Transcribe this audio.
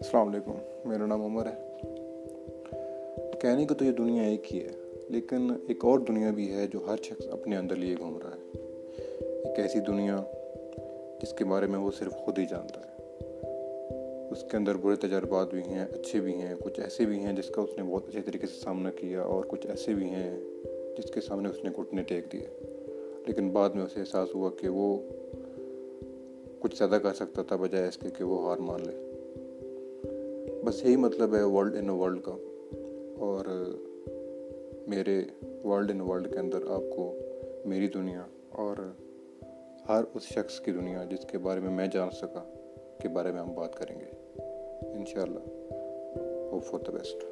السلام علیکم، میرا نام عمر ہے۔ کہنے کو تو یہ دنیا ایک ہی ہے، لیکن ایک اور دنیا بھی ہے جو ہر شخص اپنے اندر لیے گھوم رہا ہے۔ ایک ایسی دنیا جس کے بارے میں وہ صرف خود ہی جانتا ہے۔ اس کے اندر برے تجربات بھی ہیں، اچھے بھی ہیں، کچھ ایسے بھی ہیں جس کا اس نے بہت اچھے طریقے سے سامنا کیا، اور کچھ ایسے بھی ہیں جس کے سامنے اس نے گھٹنے ٹیک دیے۔ لیکن بعد میں اسے احساس ہوا کہ وہ کچھ زیادہ کر سکتا تھا بجائے اس کے کہ وہ ہار مان لے۔ بس یہی مطلب ہے ورلڈ ان ورلڈ کا۔ اور میرے ورلڈ ان ورلڈ کے اندر آپ کو میری دنیا اور ہر اس شخص کی دنیا جس کے بارے میں میں جان سکا، کے بارے میں ہم بات کریں گے۔ انشاءاللہ ہوپ فار دا بیسٹ